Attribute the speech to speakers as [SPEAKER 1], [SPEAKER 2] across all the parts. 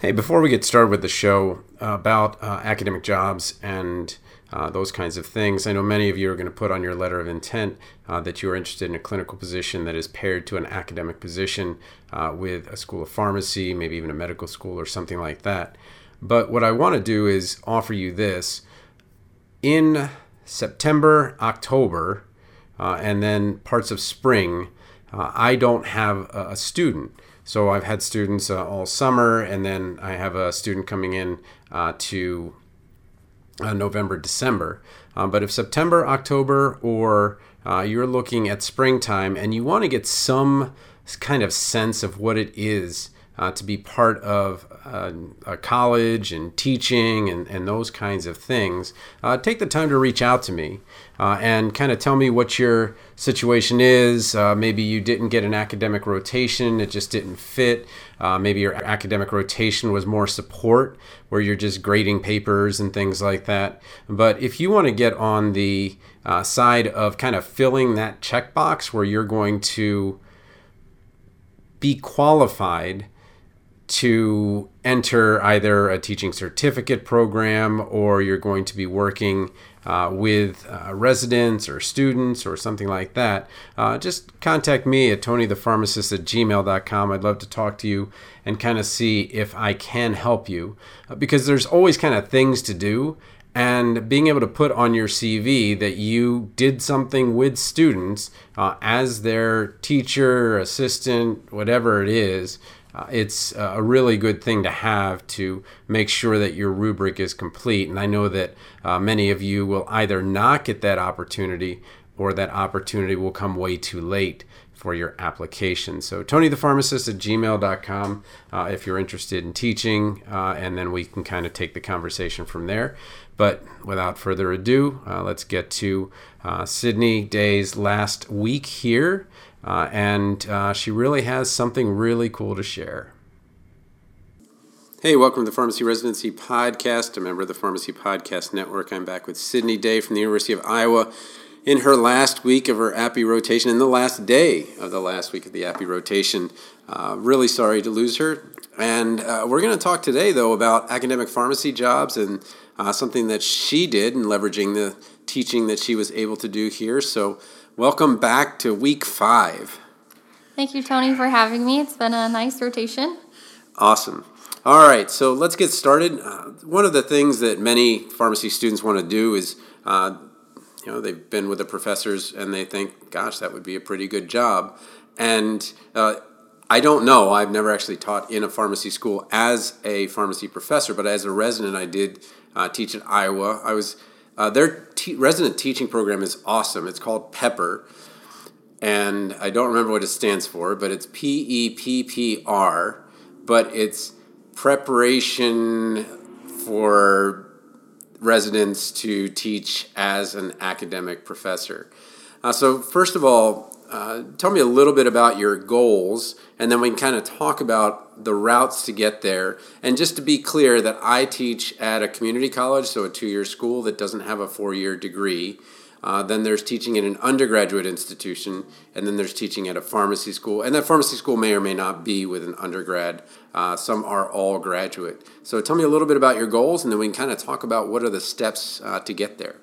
[SPEAKER 1] Hey, before we get started with the show uh, about uh, academic jobs and uh, those kinds of things, I know many of you are going to put on your letter of intent uh, that you are interested in a clinical position that is paired to an academic position uh, with a school of pharmacy, maybe even a medical school or something like that. But what I want to do is offer you this. In September, October, uh, and then parts of spring, I don't have a, a student. So I've had students uh, all summer, and then I have a student coming in uh, to uh, November, December. Uh, but if September, October, or uh, you're looking at springtime and you want to get some kind of sense of what it is uh, to be part of uh, a college and teaching and, and those kinds of things, uh, take the time to reach out to me uh, and kind of tell me what your situation is. Uh, maybe you didn't get an academic rotation, it just didn't fit. Uh, maybe your academic rotation was more support, where you're just grading papers and things like that. But if you want to get on the side of kind of filling that checkbox where you're going to be qualified to enter either a teaching certificate program or you're going to be working uh, with uh, residents or students or something like that, uh, just contact me at tonythepharmacist at gmail.com. I'd love to talk to you and kind of see if I can help you uh, because there's always kind of things to do. And being able to put on your CV that you did something with students uh, as their teacher, assistant, whatever it is, uh, it's a really good thing to have to make sure that your rubric is complete. And I know that uh, many of you will either not get that opportunity or that opportunity will come way too late for your application. So, tonythepharmacist at gmail.com uh, if you're interested in teaching, uh, and then we can kind of take the conversation from there. But without further ado, uh, let's get to uh, Sydney Day's last week here. Uh, and uh, she really has something really cool to share. Hey, welcome to the Pharmacy Residency Podcast, a member of the Pharmacy Podcast Network. I'm back with Sydney Day from the University of Iowa in her last week of her APPE rotation, in the last day of the last week of the APPE rotation. Uh, really sorry to lose her. And uh, we're going to talk today, though, about academic pharmacy jobs and uh, something that she did and leveraging the teaching that she was able to do here. So, Welcome back to week five.
[SPEAKER 2] Thank you, Tony, for having me. It's been a nice rotation.
[SPEAKER 1] Awesome. All right, so let's get started. Uh, one of the things that many pharmacy students want to do is, uh, you know, they've been with the professors and they think, gosh, that would be a pretty good job. And uh, I don't know, I've never actually taught in a pharmacy school as a pharmacy professor, but as a resident, I did uh, teach at Iowa. I was uh, their te- resident teaching program is awesome. It's called Pepper, and I don't remember what it stands for, but it's P E P P R, but it's preparation for residents to teach as an academic professor. Uh, so, first of all, uh, tell me a little bit about your goals, and then we can kind of talk about the routes to get there. And just to be clear, that I teach at a community college, so a two year school that doesn't have a four year degree. Uh, then there's teaching at an undergraduate institution, and then there's teaching at a pharmacy school. And that pharmacy school may or may not be with an undergrad. Uh, some are all graduate. So tell me a little bit about your goals, and then we can kind of talk about what are the steps uh, to get there.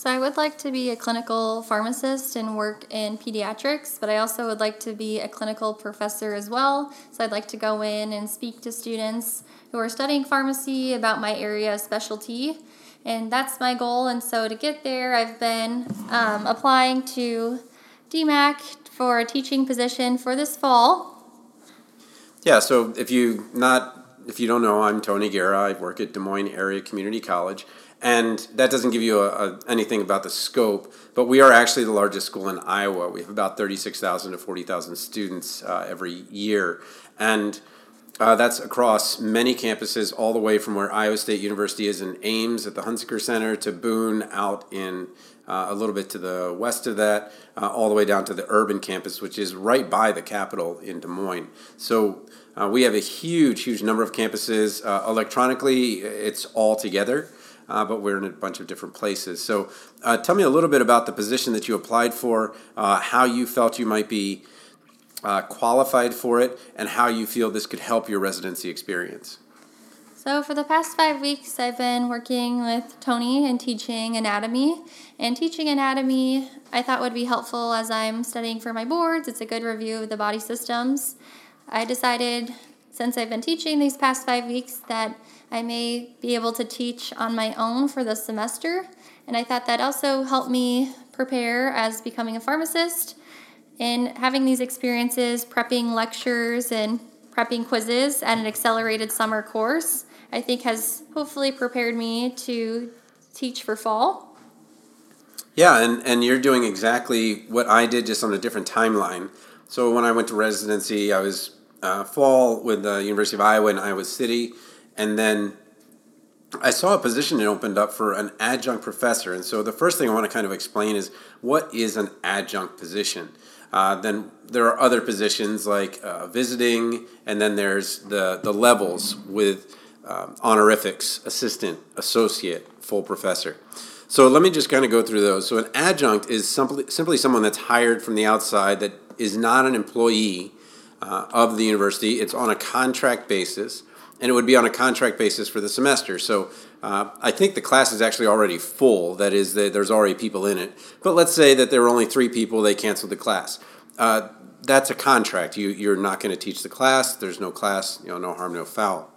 [SPEAKER 2] So, I would like to be a clinical pharmacist and work in pediatrics, but I also would like to be a clinical professor as well. So, I'd like to go in and speak to students who are studying pharmacy about my area of specialty. And that's my goal. And so, to get there, I've been um, applying to DMACC for a teaching position for this fall.
[SPEAKER 1] Yeah, so if you not if you don't know, I'm Tony Guerra. I work at Des Moines Area Community College. And that doesn't give you a, a, anything about the scope, but we are actually the largest school in Iowa. We have about 36,000 to 40,000 students uh, every year. And uh, that's across many campuses, all the way from where Iowa State University is in Ames at the Hunziker Center to Boone out in uh, a little bit to the west of that, uh, all the way down to the urban campus, which is right by the Capitol in Des Moines. So uh, we have a huge, huge number of campuses. Uh, electronically, it's all together uh, but we're in a bunch of different places. So uh, tell me a little bit about the position that you applied for, uh, how you felt you might be uh, qualified for it, and how you feel this could help your residency experience.
[SPEAKER 2] So, for the past five weeks, I've been working with Tony and teaching anatomy. And teaching anatomy, I thought would be helpful as I'm studying for my boards. It's a good review of the body systems. I decided, since I've been teaching these past five weeks, that I may be able to teach on my own for the semester. And I thought that also helped me prepare as becoming a pharmacist. And having these experiences, prepping lectures and prepping quizzes at an accelerated summer course, I think has hopefully prepared me to teach for fall.
[SPEAKER 1] Yeah, and, and you're doing exactly what I did, just on a different timeline. So when I went to residency, I was uh, fall with the University of Iowa in Iowa City, and then I saw a position that opened up for an adjunct professor. And so the first thing I want to kind of explain is what is an adjunct position? Uh, then there are other positions like uh, visiting, and then there's the, the levels with um, honorifics, assistant, associate, full professor. So let me just kind of go through those. So an adjunct is simply, simply someone that's hired from the outside that is not an employee uh, of the university. It's on a contract basis, and it would be on a contract basis for the semester. So uh, I think the class is actually already full. That is, that there's already people in it. But let's say that there were only three people, they canceled the class. Uh, that's a contract. You, you're not going to teach the class. There's no class, you know, no harm, no foul.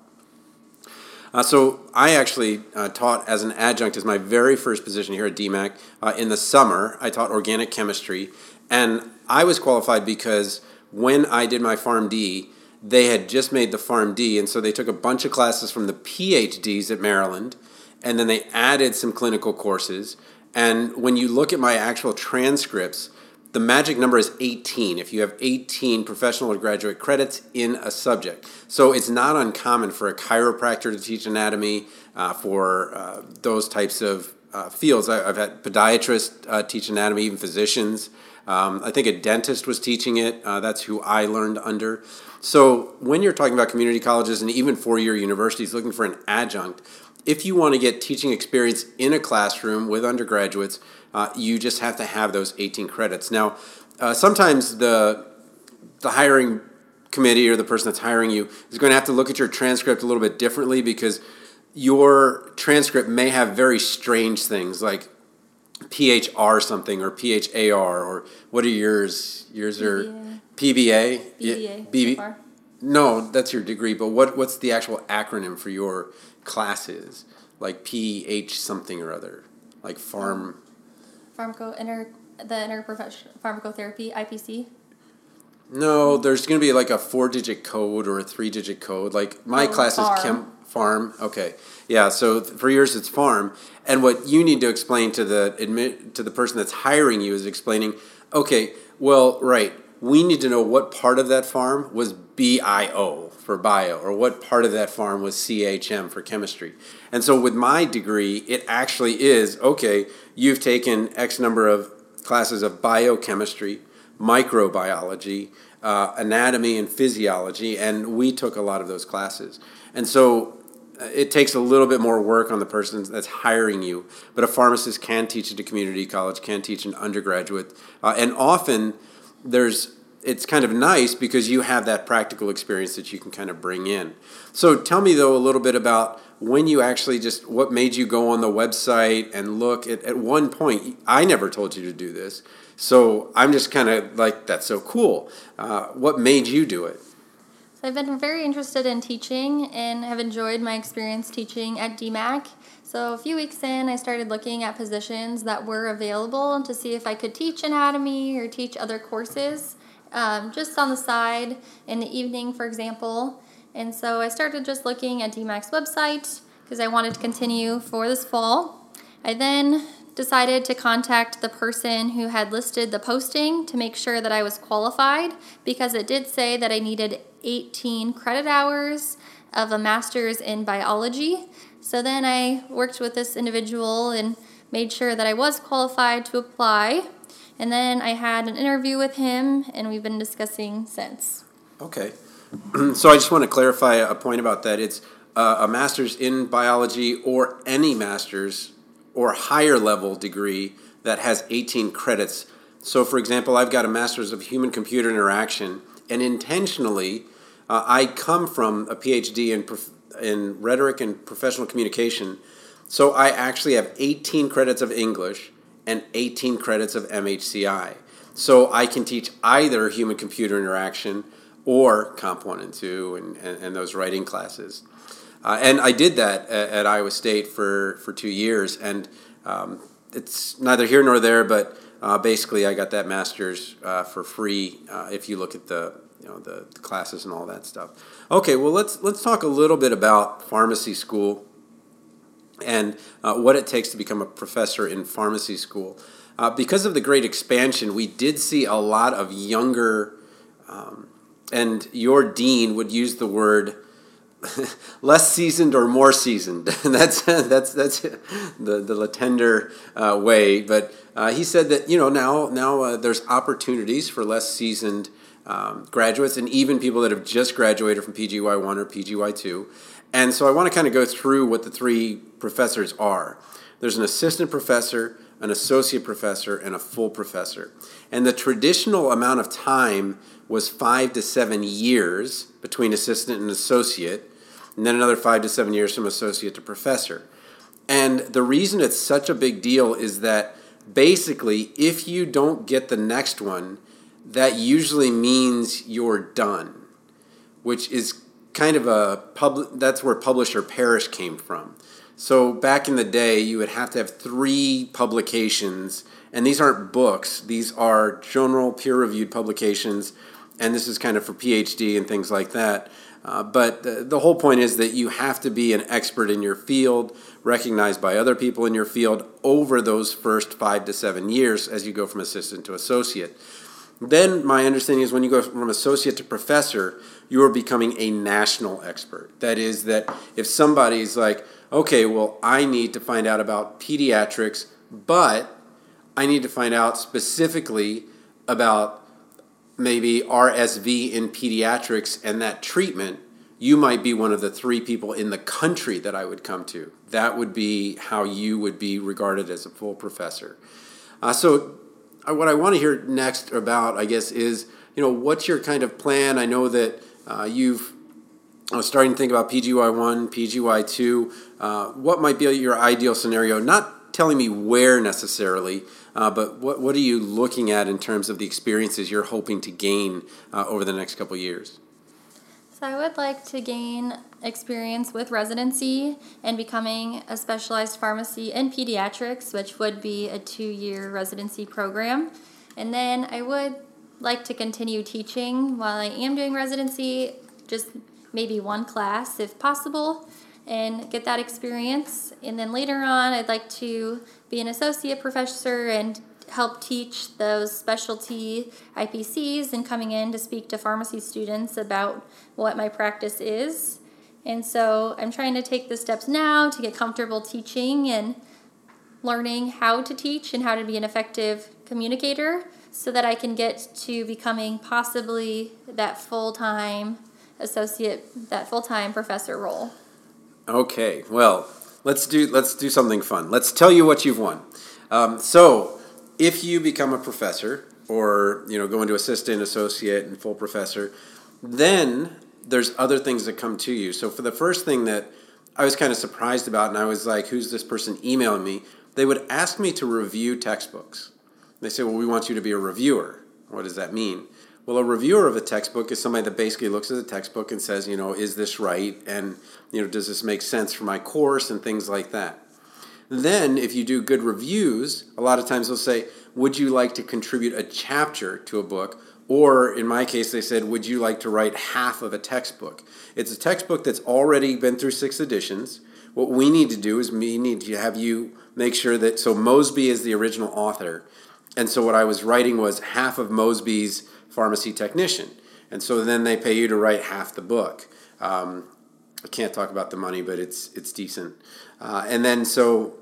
[SPEAKER 1] Uh, so I actually uh, taught as an adjunct as my very first position here at DMACC Uh, in the summer, I taught organic chemistry, and I was qualified because when I did my PharmD, they had just made the PharmD, and so they took a bunch of classes from the PhDs at Maryland, and then they added some clinical courses. And when you look at my actual transcripts, the magic number is 18 if you have 18 professional or graduate credits in a subject. So it's not uncommon for a chiropractor to teach anatomy, uh, for uh, those types of uh, fields. I, have had podiatrists uh, teach anatomy, even physicians. Um, I think a dentist was teaching it. Uh, that's who I learned under. So when you're talking about community colleges and even four year universities looking for an adjunct, if you want to get teaching experience in a classroom with undergraduates, uh, you just have to have those 18 credits. Now, uh, sometimes the the hiring committee or the person that's hiring you is going to have to look at your transcript a little bit differently because your transcript may have very strange things like PHR something or PHAR or what are yours? Yours are PBA.
[SPEAKER 2] BBA. Yeah,
[SPEAKER 1] BB. So no, that's your degree. But what what's the actual acronym for your classes? Like PH something or other, like farm.
[SPEAKER 2] Um, pharmaco inter the interprofessional pharmacotherapy IPC.
[SPEAKER 1] No, there's going to be like a four-digit code or a three-digit code. Like my oh, class is chem farm. Okay, yeah. So for yours, it's farm, and what you need to explain to the admit to the person that's hiring you is explaining. Okay, well, right. We need to know what part of that farm was BIO for bio, or what part of that farm was CHM for chemistry. And so with my degree, it actually is okay. You've taken X number of classes of biochemistry, microbiology, uh, anatomy, and physiology, and we took a lot of those classes. And so uh, it takes a little bit more work on the person that's hiring you, but a pharmacist can teach at a community college, can teach an undergraduate, uh, and often there's it's kind of nice because you have that practical experience that you can kind of bring in. So tell me though a little bit about when you actually just what made you go on the website and look at, at one point i never told you to do this so i'm just kind of like that's so cool uh, what made you do it
[SPEAKER 2] i've been very interested in teaching and have enjoyed my experience teaching at DMACC so a few weeks in i started looking at positions that were available to see if i could teach anatomy or teach other courses um, just on the side in the evening for example and so I started just looking at DMACC's website because I wanted to continue for this fall. I then decided to contact the person who had listed the posting to make sure that I was qualified because it did say that I needed 18 credit hours of a master's in biology. So then I worked with this individual and made sure that I was qualified to apply. And then I had an interview with him, and we've been discussing since.
[SPEAKER 1] Okay. so I just want to clarify a point about that. It's uh, a master's in biology or any master's or higher level degree that has 18 credits. So, for example, I've got a master's of human computer interaction, and intentionally, uh, I come from a PhD in in rhetoric and professional communication. So I actually have 18 credits of English and 18 credits of MHCI. So I can teach either human computer interaction or Comp 1 and 2 and, and, and those writing classes. Uh, and I did that at, at, Iowa State for, for two years. And um, it's neither here nor there, but uh, basically I got that master's uh, for free uh, if you look at the, you know, the, classes and all that stuff. Okay, well, let's, let's talk a little bit about pharmacy school and uh, what it takes to become a professor in pharmacy school. Uh, because of the great expansion, we did see a lot of younger, um, and your dean would use the word less seasoned or more seasoned. that's that's that's the the Letendre uh, way. But uh, he said that you know now now uh, there's opportunities for less seasoned um, graduates and even people that have just graduated from PGY one or PGY two. And so I want to kind of go through what the three professors are. There's an assistant professor, an associate professor, and a full professor. And the traditional amount of time was five to seven years between assistant and associate and then another five to seven years from associate to professor. And the reason it's such a big deal is that basically, if you don't get the next one, that usually means you're done, which is kind of a public, that's where publisher perish came from. So back in the day, you would have to have three publications, and these aren't books, these are general peer reviewed publications, and this is kind of for PhD and things like that. Uh, but the, the whole point is that you have to be an expert in your field, recognized by other people in your field over those first five to seven years as you go from assistant to associate. Then, my understanding is when you go from associate to professor, you are becoming a national expert. That is, that if somebody's like, okay, well, I need to find out about pediatrics, but I need to find out specifically about maybe RSV in pediatrics and that treatment, you might be one of the three people in the country that I would come to. That would be how you would be regarded as a full professor. Uh, so, what I want to hear next about, I guess, is you know what's your kind of plan? I know that uh, you've I was starting to think about PGY one, PGY two. Uh, what might be your ideal scenario? Not telling me where necessarily, uh, but what, what are you looking at in terms of the experiences you're hoping to gain uh, over the next couple years?
[SPEAKER 2] So I would like to gain experience with residency and becoming a specialized pharmacy in pediatrics, which would be a two year residency program. And then I would like to continue teaching while I am doing residency, just maybe one class if possible, and get that experience. And then later on, I'd like to be an associate professor and help teach those specialty IPCs and coming in to speak to pharmacy students about what my practice is. And so I'm trying to take the steps now to get comfortable teaching and learning how to teach and how to be an effective communicator so that I can get to becoming possibly that full time associate, that full time professor role.
[SPEAKER 1] Okay, well, let's do let's do something fun. Let's tell you what you've won. Um, so, if you become a professor, or you know, go into assistant, associate, and full professor, then there's other things that come to you. So, for the first thing that I was kind of surprised about, and I was like, "Who's this person emailing me?" They would ask me to review textbooks. They say, "Well, we want you to be a reviewer." What does that mean? Well, a reviewer of a textbook is somebody that basically looks at the textbook and says, you know, is this right? And, you know, does this make sense for my course and things like that. Then, if you do good reviews, a lot of times they'll say, would you like to contribute a chapter to a book? Or in my case, they said, would you like to write half of a textbook? It's a textbook that's already been through six editions. What we need to do is we need to have you make sure that, so Mosby is the original author. And so what I was writing was half of Mosby's pharmacy technician. And so then they pay you to write half the book. Um, I can't talk about the money, but it's it's decent. Uh, and then so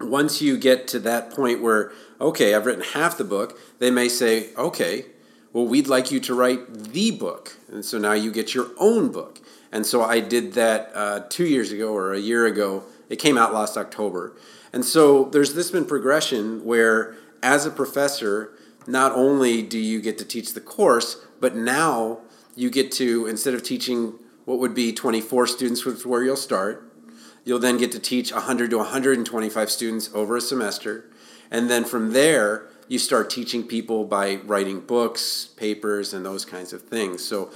[SPEAKER 1] once you get to that point where okay, I've written half the book, they may say, okay, well, we'd like you to write the book, and so now you get your own book. And so I did that uh, two years ago or a year ago. It came out last October, and so there's this been progression where as a professor not only do you get to teach the course, but now you get to, instead of teaching what would be 24 students, which is where you'll start. You'll then get to teach 100 to 125 students over a semester. And then from there, you start teaching people by writing books, papers, and those kinds of things. So,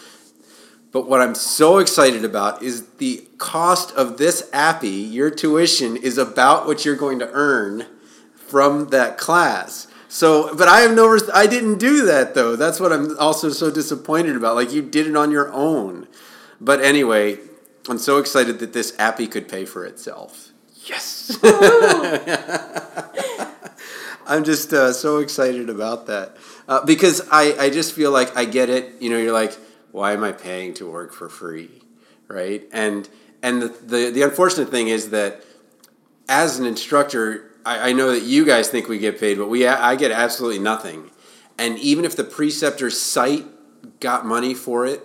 [SPEAKER 1] but what I'm so excited about is the cost of this APPE, your tuition, is about what you're going to earn from that class. So, but I have no, I didn't do that though. That's what I'm also so disappointed about. Like you did it on your own. But anyway, I'm so excited that this APPE could pay for itself. Yes. I'm just uh, so excited about that uh, because I, I just feel like I get it. You know, you're like, why am I paying to work for free, right? And and the the, the unfortunate thing is that as an instructor, I, I know that you guys think we get paid, but we I get absolutely nothing. And even if the preceptor's site got money for it,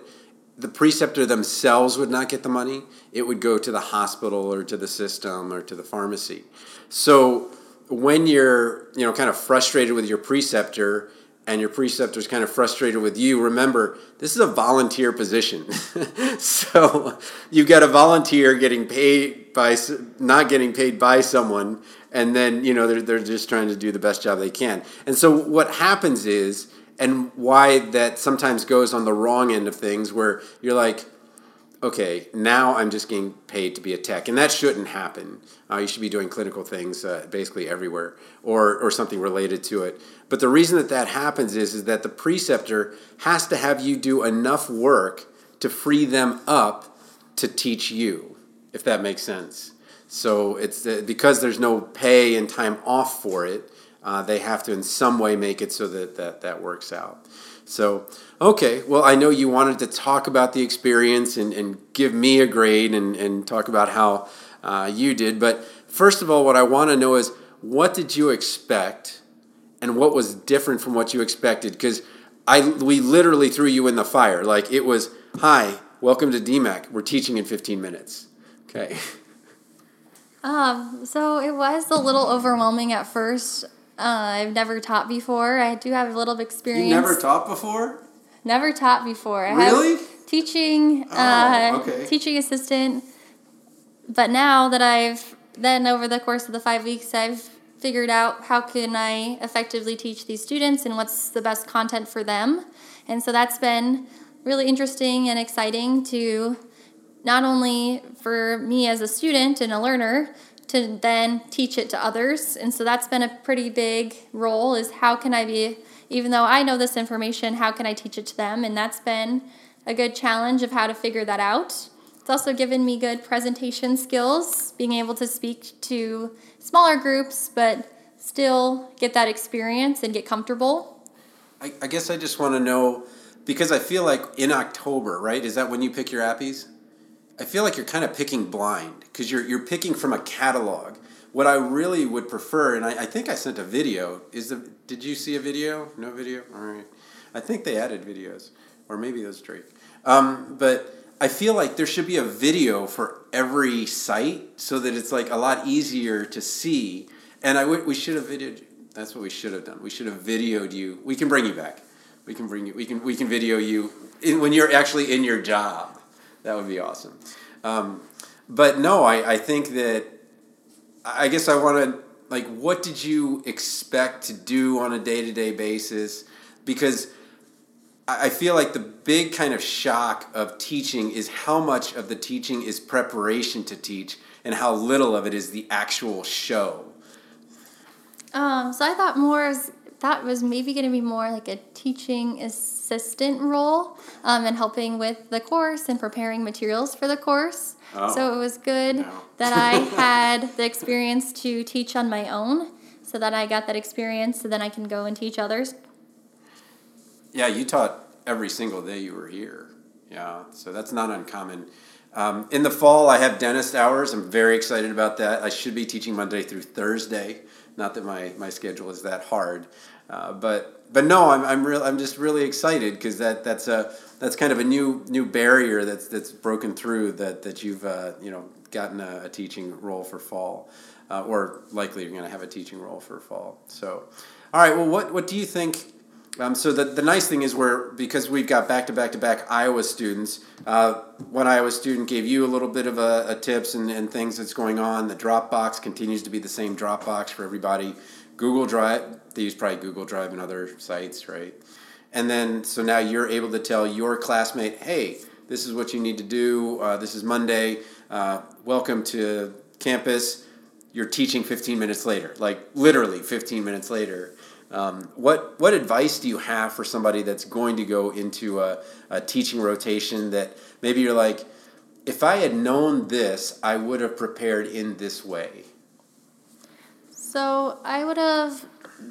[SPEAKER 1] the preceptor themselves would not get the money. It would go to the hospital or to the system or to the pharmacy. So when you're, you know, kind of frustrated with your preceptor and your preceptor is kind of frustrated with you, remember this is a volunteer position. so you've got a volunteer getting paid by not getting paid by someone, and then you know they're they're just trying to do the best job they can. And so what happens is and why that sometimes goes on the wrong end of things where you're like okay now i'm just getting paid to be a tech. And that shouldn't happen. Uh, you should be doing clinical things uh, basically everywhere or, or something related to it. But the reason that that happens is, is that the preceptor has to have you do enough work to free them up to teach you if that makes sense. So it's uh, because there's no pay and time off for it uh, they have to in some way make it so that, that that works out. So, okay, well, I know you wanted to talk about the experience and, and give me a grade and, and talk about how uh, you did. But first of all, what I want to know is what did you expect and what was different from what you expected? Because I we literally threw you in the fire. Like it was, hi, welcome to DMACC. We're teaching in 15 minutes. Okay.
[SPEAKER 2] Um, so it was a little overwhelming at first. Uh, I've never taught before. I do have a little experience.
[SPEAKER 1] You never taught before?
[SPEAKER 2] Never taught before. I
[SPEAKER 1] really?
[SPEAKER 2] teaching, oh, uh, okay. teaching assistant. But now that I've then over the course of the five weeks, I've figured out how can I effectively teach these students and what's the best content for them. And so that's been really interesting and exciting to not only for me as a student and a learner, to then teach it to others. And so that's been a pretty big role is how can I be even though I know this information, how can I teach it to them? And that's been a good challenge of how to figure that out. It's also given me good presentation skills, being able to speak to smaller groups, but still get that experience and get comfortable.
[SPEAKER 1] I, I guess I just want to know because I feel like in October, right? Is that when you pick your APPEs? I feel like you're kind of picking blind because you're you're picking from a catalog. What I really would prefer, and I, I think I sent a video. Is the did you see a video? No video. All right. I think they added videos, or maybe was Drake. Um, but I feel like there should be a video for every site so that it's like a lot easier to see. And I w- we should have videoed. That's what we should have done. We should have videoed you. We can bring you back. We can bring you. We can we can video you in, when you're actually in your job. That would be awesome. Um, but no, I, I think that I guess I want to like what did you expect to do on a day-to-day basis because I feel like the big kind of shock of teaching is how much of the teaching is preparation to teach and how little of it is the actual show.
[SPEAKER 2] Um, so I thought more that was maybe going to be more like a teaching assistant role um, and helping with the course and preparing materials for the course. Oh, so it was good no. that I had the experience to teach on my own so that I got that experience so then I can go and teach others.
[SPEAKER 1] Yeah, you taught every single day you were here. Yeah, so that's not uncommon. Um, in the fall, I have dentist hours. I'm very excited about that. I should be teaching Monday through Thursday. Not that my, my schedule is that hard, uh, but but no, I'm I'm real I'm just really excited because that that's a that's kind of a new new barrier that's that's broken through that that you've uh, you know gotten a, a, teaching role for fall, uh, or likely you're going to have a teaching role for fall. So, all right. Well, what what do you think? Um, so the, the nice thing is we're because we've got back to back to back Iowa students. Uh, one Iowa student gave you a little bit of a, a, tips and, and things that's going on. The Dropbox continues to be the same Dropbox for everybody. Google Drive, they use probably Google Drive and other sites, right? And then so now you're able to tell your classmate, hey, this is what you need to do. Uh, this is Monday. Uh, welcome to campus. You're teaching 15 minutes later, like literally 15 minutes later um, what what advice do you have for somebody that's going to go into a, a teaching rotation that maybe you're like, if I had known this, I would have prepared in this way?
[SPEAKER 2] So I would have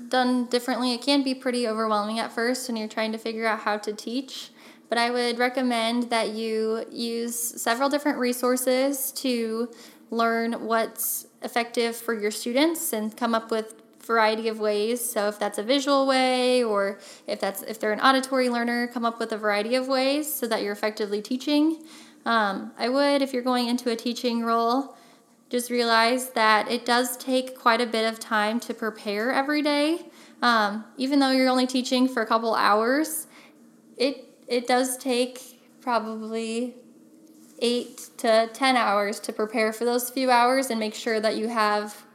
[SPEAKER 2] done differently. It can be pretty overwhelming at first when you're trying to figure out how to teach. But I would recommend that you use several different resources to learn what's effective for your students and come up with variety of ways. So if that's a visual way or if that's if they're an auditory learner, come up with a variety of ways so that you're effectively teaching. Um, I would, if you're going into a teaching role, just realize that it does take quite a bit of time to prepare every day. Um, even though you're only teaching for a couple hours, it it does take probably eight to ten hours to prepare for those few hours and make sure that you have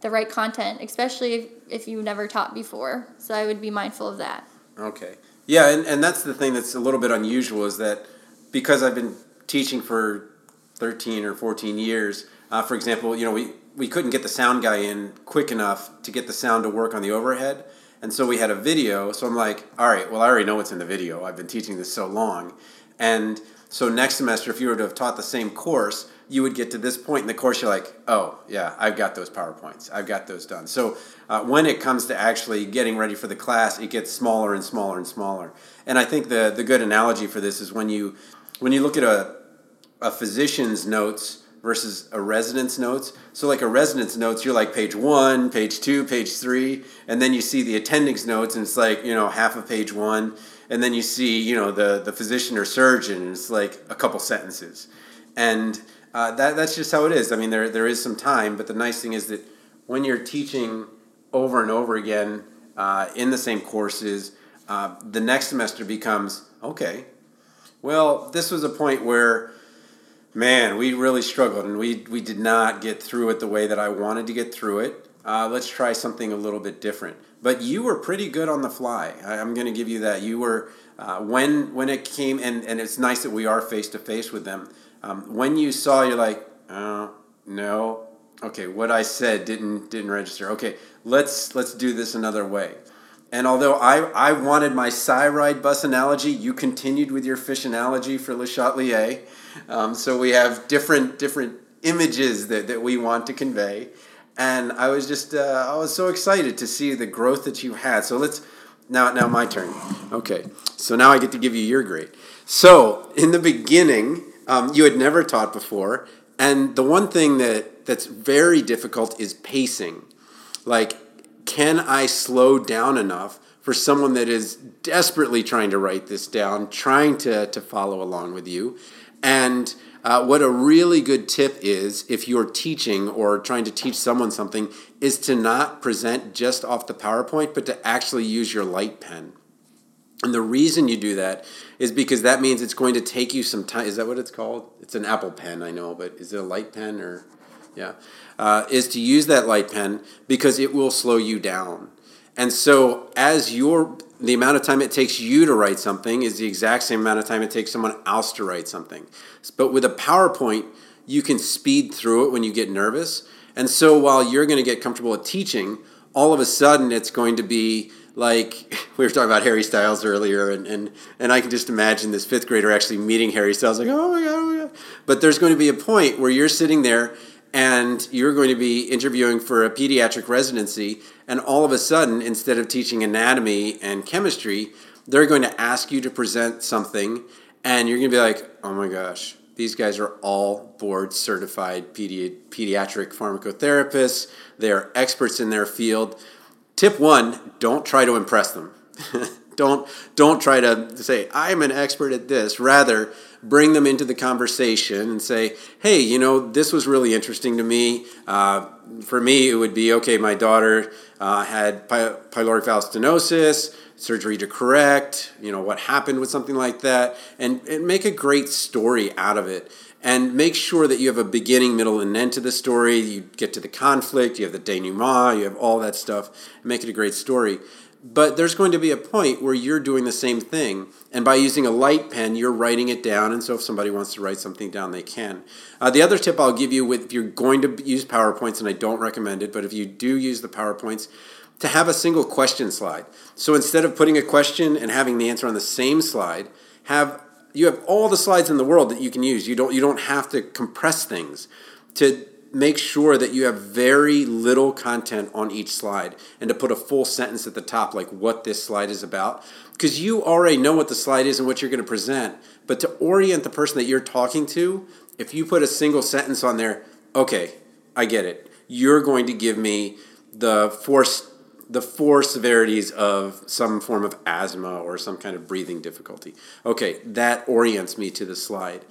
[SPEAKER 2] the right content, especially if, if you've never taught before. So I would be mindful of that.
[SPEAKER 1] Okay. Yeah, and, and that's the thing that's a little bit unusual is that because I've been teaching for 13 or 14 years, uh, for example, you know, we, we couldn't get the sound guy in quick enough to get the sound to work on the overhead. And so we had a video. So I'm like, all right, well, I already know what's in the video. I've been teaching this so long. And so next semester, if you were to have taught the same course, you would get to this point in the course, you're like, oh, yeah, I've got those PowerPoints. I've got those done. So uh, when it comes to actually getting ready for the class, it gets smaller and smaller and smaller. And I think the, the good analogy for this is when you, when you look at a, a physician's notes versus a resident's notes. So like a resident's notes, you're like page one, page two, page three, and then you see the attending's notes and it's like, you know, half of page one. And then you see, you know, the, the physician or surgeon, and it's like a couple sentences. And uh, that, that's just how it is. I mean, there, there is some time, but the nice thing is that when you're teaching over and over again uh, in the same courses, uh, the next semester becomes okay. Well, this was a point where, man, we really struggled and we, we did not get through it the way that I wanted to get through it. Uh, let's try something a little bit different. But you were pretty good on the fly. I, am going to give you that. You were uh, when when it came, and, and it's nice that we are face to face with them. Um, when you saw, you're like, oh, no, okay, what I said didn't didn't register. Okay, let's let's do this another way. And although I, I wanted my ride bus analogy, you continued with your fish analogy for Le Chatelier. Um, so we have different different images that, that we want to convey. And I was just uh, I was so excited to see the growth that you had. So let's now now my turn. Okay, so now I get to give you your grade. So in the beginning, um, you had never taught before. And the one thing that, that's very difficult is pacing. Like, can I slow down enough for someone that is desperately trying to write this down, trying to, to follow along with you? And uh, what a really good tip is if you're teaching or trying to teach someone something is to not present just off the PowerPoint, but to actually use your light pen. And the reason you do that is because that means it's going to take you some time. Is that what it's called? It's an Apple pen, I know, but is it a light pen or, yeah, uh, is to use that light pen because it will slow you down. And so, as your the amount of time it takes you to write something is the exact same amount of time it takes someone else to write something. But with a PowerPoint, you can speed through it when you get nervous. And so, while you're going to get comfortable at teaching, all of a sudden it's going to be like we were talking about Harry Styles earlier, and, and, and I can just imagine this fifth grader actually meeting Harry Styles, like, oh my God, oh my God. But there's going to be a point where you're sitting there and you're going to be interviewing for a pediatric residency, and all of a sudden, instead of teaching anatomy and chemistry, they're going to ask you to present something, and you're going to be like, oh my gosh, these guys are all board certified pedi- pediatric pharmacotherapists. They're experts in their field tip one don't try to impress them. Don't don't try to say i'm an expert at this. Rather bring them into the conversation and say hey you know this was really interesting to me. Uh, for me it would be okay my daughter uh, had py- pyloric valve stenosis surgery to correct, you know, what happened with something like that, and, and make a great story out of it. And make sure that you have a beginning, middle, and end to the story. You get to the conflict, you have the denouement, you have all that stuff. Make it a great story. But there's going to be a point where you're doing the same thing. And by using a light pen, you're writing it down. And so if somebody wants to write something down, they can. Uh, the other tip I'll give you with if you're going to use PowerPoints, and I don't recommend it, but if you do use the PowerPoints, to have a single question slide. So instead of putting a question and having the answer on the same slide, have you have all the slides in the world that you can use. You don't you don't have to compress things. To make sure that you have very little content on each slide and to put a full sentence at the top, like what this slide is about. Because you already know what the slide is and what you're going to present. But to orient the person that you're talking to, if you put a single sentence on there, okay, I get it. You're going to give me the force the four severities of some form of asthma or some kind of breathing difficulty. Okay, that orients me to the slide.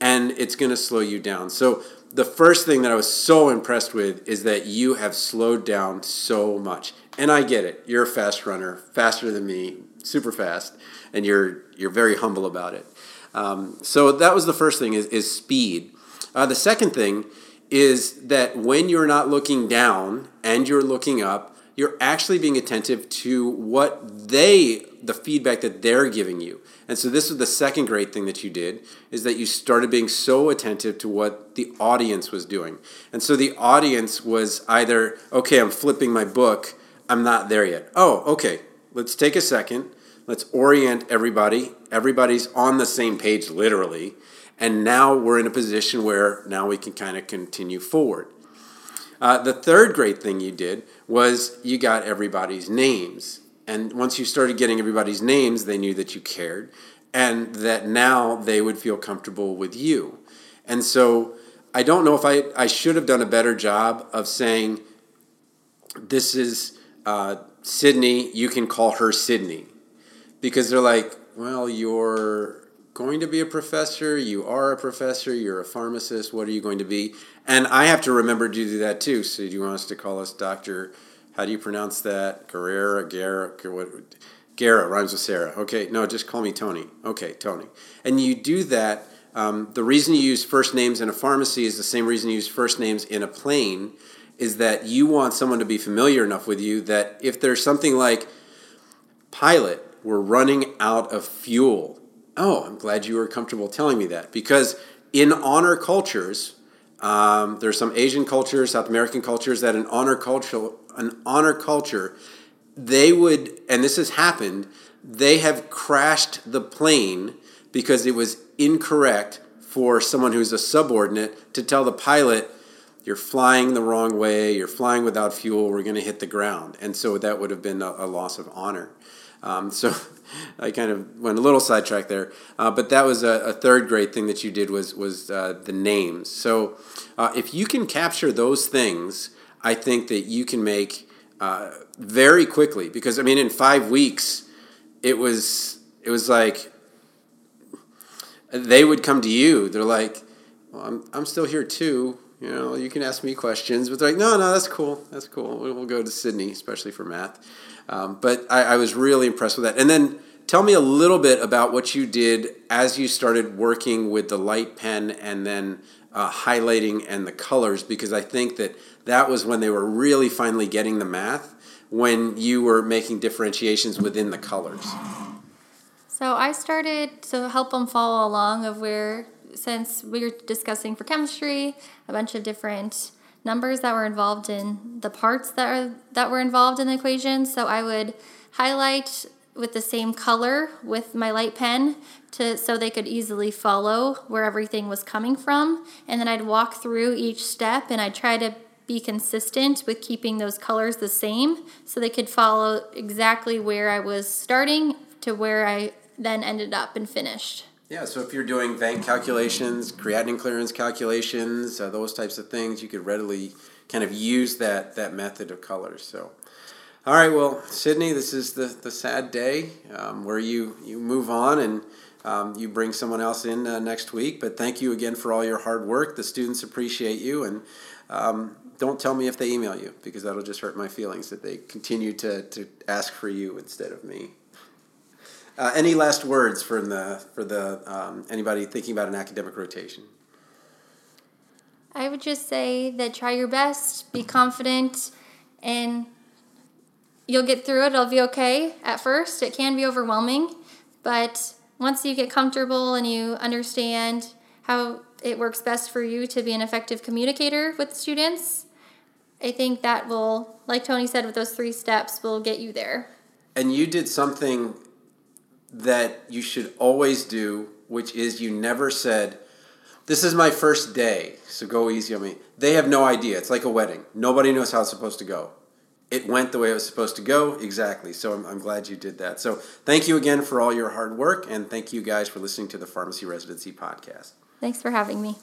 [SPEAKER 1] And it's going to slow you down. So the first thing that I was so impressed with is that you have slowed down so much. And I get it. You're a fast runner, faster than me, super fast, and you're you're very humble about it. Um, so that was the first thing is, is speed. Uh, the second thing is that when you're not looking down and you're looking up, you're actually being attentive to what they, the feedback that they're giving you. And so this was the second great thing that you did is that you started being so attentive to what the audience was doing. And so the audience was either, okay, I'm flipping my book, I'm not there yet. Oh, okay, let's take a second. Let's orient everybody. Everybody's on the same page, literally. And now we're in a position where now we can kind of continue forward. Uh, the third great thing you did was you got everybody's names. And once you started getting everybody's names, they knew that you cared and that now they would feel comfortable with you. And so I don't know if I, I should have done a better job of saying, this is uh, Sydney, you can call her Sydney. Because they're like, well, you're going to be a professor, you are a professor, you're a pharmacist, what are you going to be? And I have to remember to do that too. So do you want us to call us Dr how do you pronounce that? Guerrera, Guerra, what? Guerra rhymes with Sarah. Okay, no, just call me Tony. Okay, Tony. And you do that. Um, the reason you use first names in a pharmacy is the same reason you use first names in a plane. Is that you want someone to be familiar enough with you that if there's something like pilot, we're running out of fuel. Oh, I'm glad you were comfortable telling me that because in honor cultures, um, there's some Asian cultures, South American cultures that an honor culture an honor culture, they would, and this has happened, they have crashed the plane because it was incorrect for someone who's a subordinate to tell the pilot, you're flying the wrong way, you're flying without fuel, we're going to hit the ground. And so that would have been a, a loss of honor. Um, so I kind of went a little sidetracked there, uh, but that was a, a, third great thing that you did was was uh, the names. So uh, if you can capture those things, I think that you can make uh, very quickly because I mean in five weeks it was it was like they would come to you. They're like, well, I'm I'm still here too. You know, you can ask me questions, but they're like, no, no, that's cool. That's cool. We'll go to Sydney, especially for math. Um, but I, I was really impressed with that. And then tell me a little bit about what you did as you started working with the light pen and then uh, highlighting and the colors, because I think that that was when they were really finally getting the math when you were making differentiations within the colors.
[SPEAKER 2] So I started to help them follow along of where since we were discussing for chemistry a bunch of different numbers that were involved in the parts that are that were involved in the equation. So I would highlight with the same color with my light pen to so they could easily follow where everything was coming from and then I'd walk through each step and I'd try to be consistent with keeping those colors the same so they could follow exactly where I was starting to where I then ended up and finished.
[SPEAKER 1] Yeah, so if you're doing bank calculations, creatinine clearance calculations, uh, those types of things, you could readily kind of use that that method of colors. So, all right, well, Sydney, this is the, the sad day um, where you, you move on and um, you bring someone else in uh, next week. But thank you again for all your hard work. The students appreciate you, and um, don't tell me if they email you because that'll just hurt my feelings that they continue to, to ask for you instead of me. Uh, any last words for the for the um, anybody thinking about an academic rotation?
[SPEAKER 2] I would just say that try your best, be confident, and you'll get through it. It'll be okay at first. It can be overwhelming, but once you get comfortable and you understand how it works best for you to be an effective communicator with students, I think that will, like Tony said, with those three steps, will get you there.
[SPEAKER 1] And you did something that you should always do, which is you never said, This is my first day, so go easy on me. They have no idea. It's like a wedding. Nobody knows how it's supposed to go. It went the way it was supposed to go, exactly. So I'm, I'm glad you did that. So thank you again for all your hard work, and thank you guys for listening to the Pharmacy Residency Podcast.
[SPEAKER 2] Thanks for having me.